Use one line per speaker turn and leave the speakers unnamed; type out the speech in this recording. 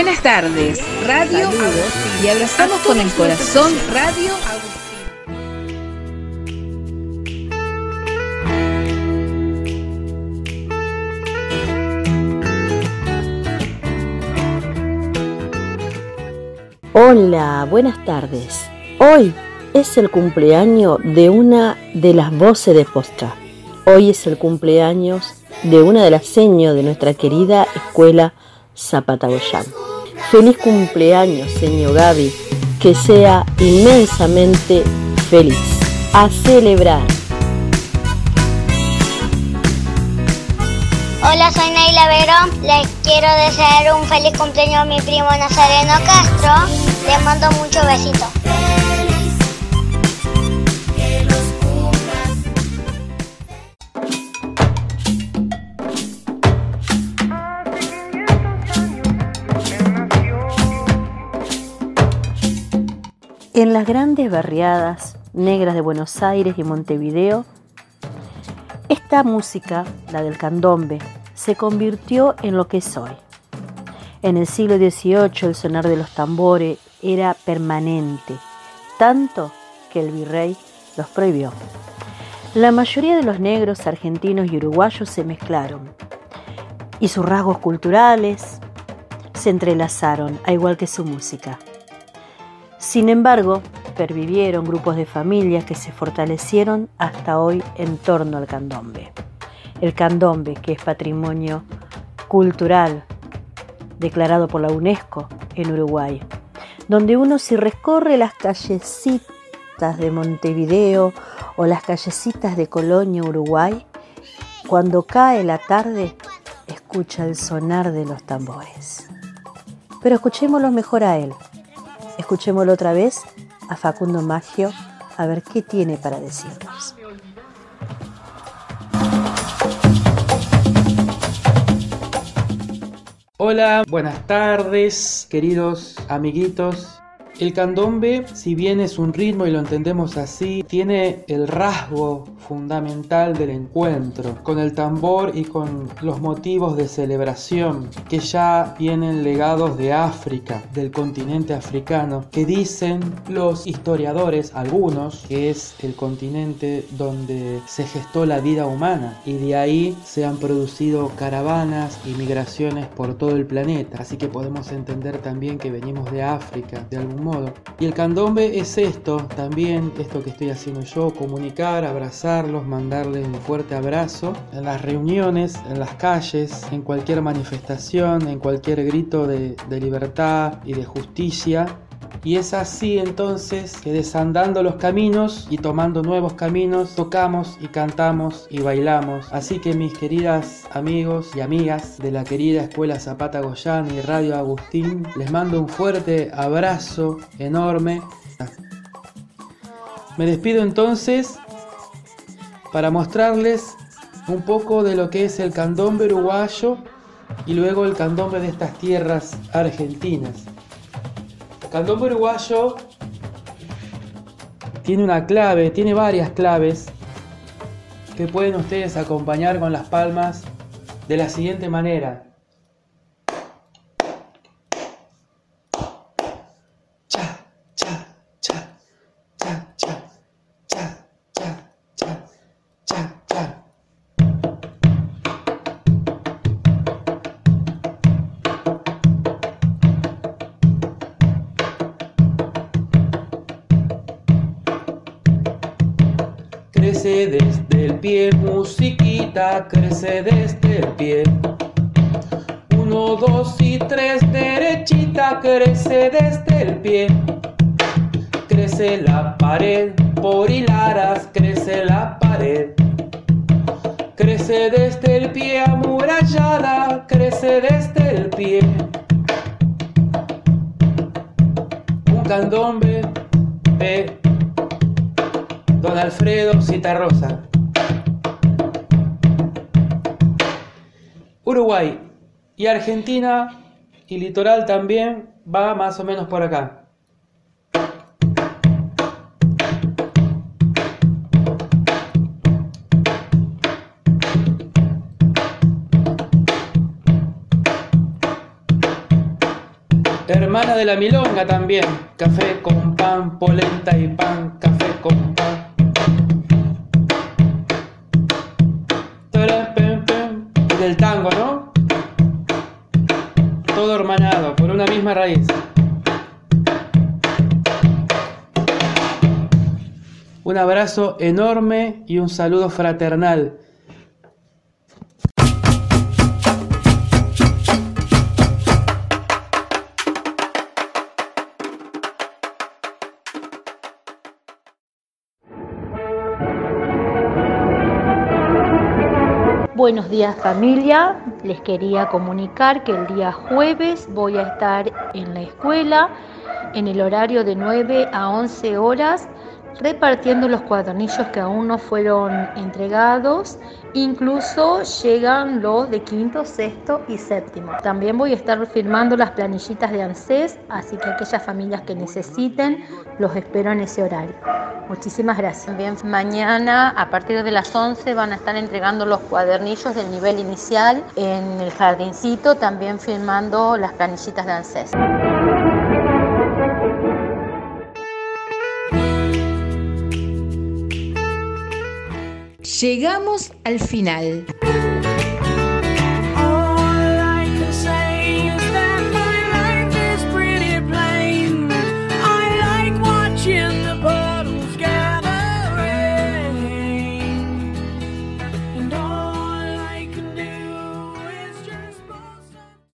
Buenas tardes, Radio y abrazamos con el corazón Radio
Hola, buenas tardes. Hoy es el cumpleaños de una de las voces de Postra. Hoy es el cumpleaños de una de las señas de nuestra querida escuela Zapata Goyán. Feliz cumpleaños, señor Gaby. Que sea inmensamente feliz. A celebrar.
Hola, soy Naila Verón. Les quiero desear un feliz cumpleaños a mi primo Nazareno Castro. Les mando muchos besitos.
En las grandes barriadas negras de Buenos Aires y Montevideo, esta música, la del candombe, se convirtió en lo que es hoy. En el siglo XVIII el sonar de los tambores era permanente, tanto que el virrey los prohibió. La mayoría de los negros argentinos y uruguayos se mezclaron y sus rasgos culturales se entrelazaron, a igual que su música. Sin embargo, pervivieron grupos de familias que se fortalecieron hasta hoy en torno al candombe. El candombe, que es patrimonio cultural declarado por la UNESCO en Uruguay, donde uno si recorre las callecitas de Montevideo o las callecitas de Colonia, Uruguay, cuando cae la tarde, escucha el sonar de los tambores. Pero escuchémoslo mejor a él. Escuchémoslo otra vez a Facundo Maggio a ver qué tiene para decirnos.
Hola, buenas tardes, queridos amiguitos el candombe, si bien es un ritmo y lo entendemos así, tiene el rasgo fundamental del encuentro con el tambor y con los motivos de celebración que ya vienen legados de África, del continente africano, que dicen los historiadores, algunos, que es el continente donde se gestó la vida humana y de ahí se han producido caravanas y migraciones por todo el planeta. Así que podemos entender también que venimos de África de algún y el candombe es esto, también esto que estoy haciendo yo, comunicar, abrazarlos, mandarles un fuerte abrazo en las reuniones, en las calles, en cualquier manifestación, en cualquier grito de, de libertad y de justicia y es así entonces que desandando los caminos y tomando nuevos caminos, tocamos y cantamos y bailamos. Así que mis queridas amigos y amigas de la querida Escuela Zapata Goyán y Radio Agustín, les mando un fuerte abrazo enorme. Me despido entonces para mostrarles un poco de lo que es el candombe uruguayo y luego el candombe de estas tierras argentinas. Candombe uruguayo tiene una clave, tiene varias claves que pueden ustedes acompañar con las palmas de la siguiente manera. Desde el pie, musiquita crece desde el pie. Uno, dos y tres, derechita crece desde el pie. Crece la pared, por hilaras crece la pared. Crece desde el pie, amurallada, crece desde el pie. Un candombe, ve Don Alfredo Citarrosa. Uruguay y Argentina y litoral también va más o menos por acá. Hermana de la milonga también. Café con pan, polenta y pan, café con pan. Del tango, ¿no? Todo hermanado, por una misma raíz. Un abrazo enorme y un saludo fraternal.
Buenos días familia, les quería comunicar que el día jueves voy a estar en la escuela en el horario de 9 a 11 horas repartiendo los cuadernillos que aún no fueron entregados, incluso llegan los de quinto, sexto y séptimo. También voy a estar firmando las planillitas de ANSES, así que aquellas familias que necesiten, los espero en ese horario. Muchísimas gracias. Mañana a partir de las 11 van a estar entregando los cuadernillos del nivel inicial en el jardincito, también firmando las planillitas de ANSES.
Llegamos al final.